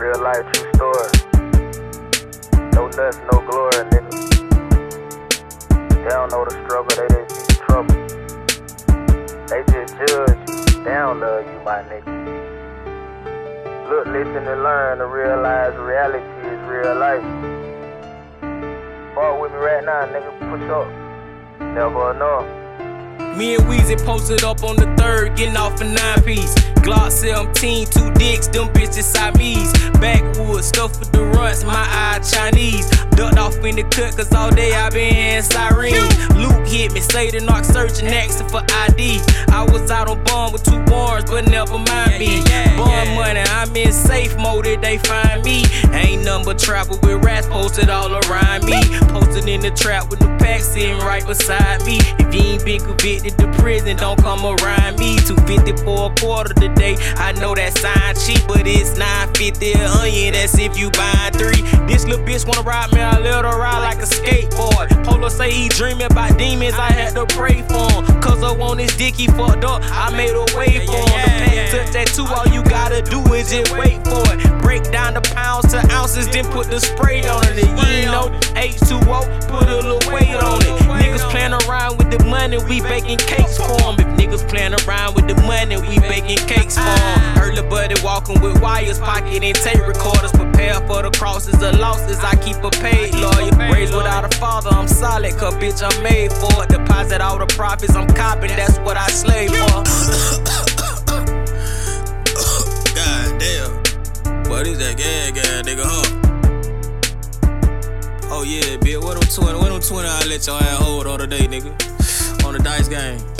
Real life true story. No nuts, no glory, nigga. They don't know the struggle, they just see the trouble. They just judge you. They don't love you, my nigga. Look, listen, and learn to realize reality is real life. Fall with me right now, nigga. Push up. Never enough. Me and Weezy posted up on the third, getting off a nine piece. Glock 17, two dicks, them bitches Siamese. Backwood, stuff with the runts, my eye Chinese. Ducked off in the cut, cause all day I been in siren. Luke hit me, say the knock searching, asking for ID. I was out on bond with two bars, but never mind me. Bond money, I'm in safe mode, if they find me. Ain't nothing but travel with rats posted all around me. In the trap with the pack sitting right beside me. If you ain't been convicted to prison, don't come around me. 250 for a quarter today. I know that sign cheap, but it's 950 a onion. That's if you buy three. This little bitch wanna ride me, I let her ride like a skateboard. Polo say he dreaming about demons, I had to pray for him. Cause I want his dick, he fucked up. I made a way for him. The pack touch that too, all you gotta do is just wait for it. Down the pounds to ounces, then put the spray on it. You know H2O, put a little weight on it. Niggas playing around with the money, we baking cakes for 'em. If niggas playing around with the money, we baking cakes for 'em. Heard the buddy walking with wires, pocket and tape recorders. Prepare for the crosses, the losses. I keep a paid lawyer. Raised without a father, I'm solid, cause bitch, I'm made for it. Deposit all the profits, I'm copping, that's what I slave for. Is that gang nigga, huh? Oh yeah, bitch, what them 20, what them 20 I let your ass hold on today, nigga? On the dice game.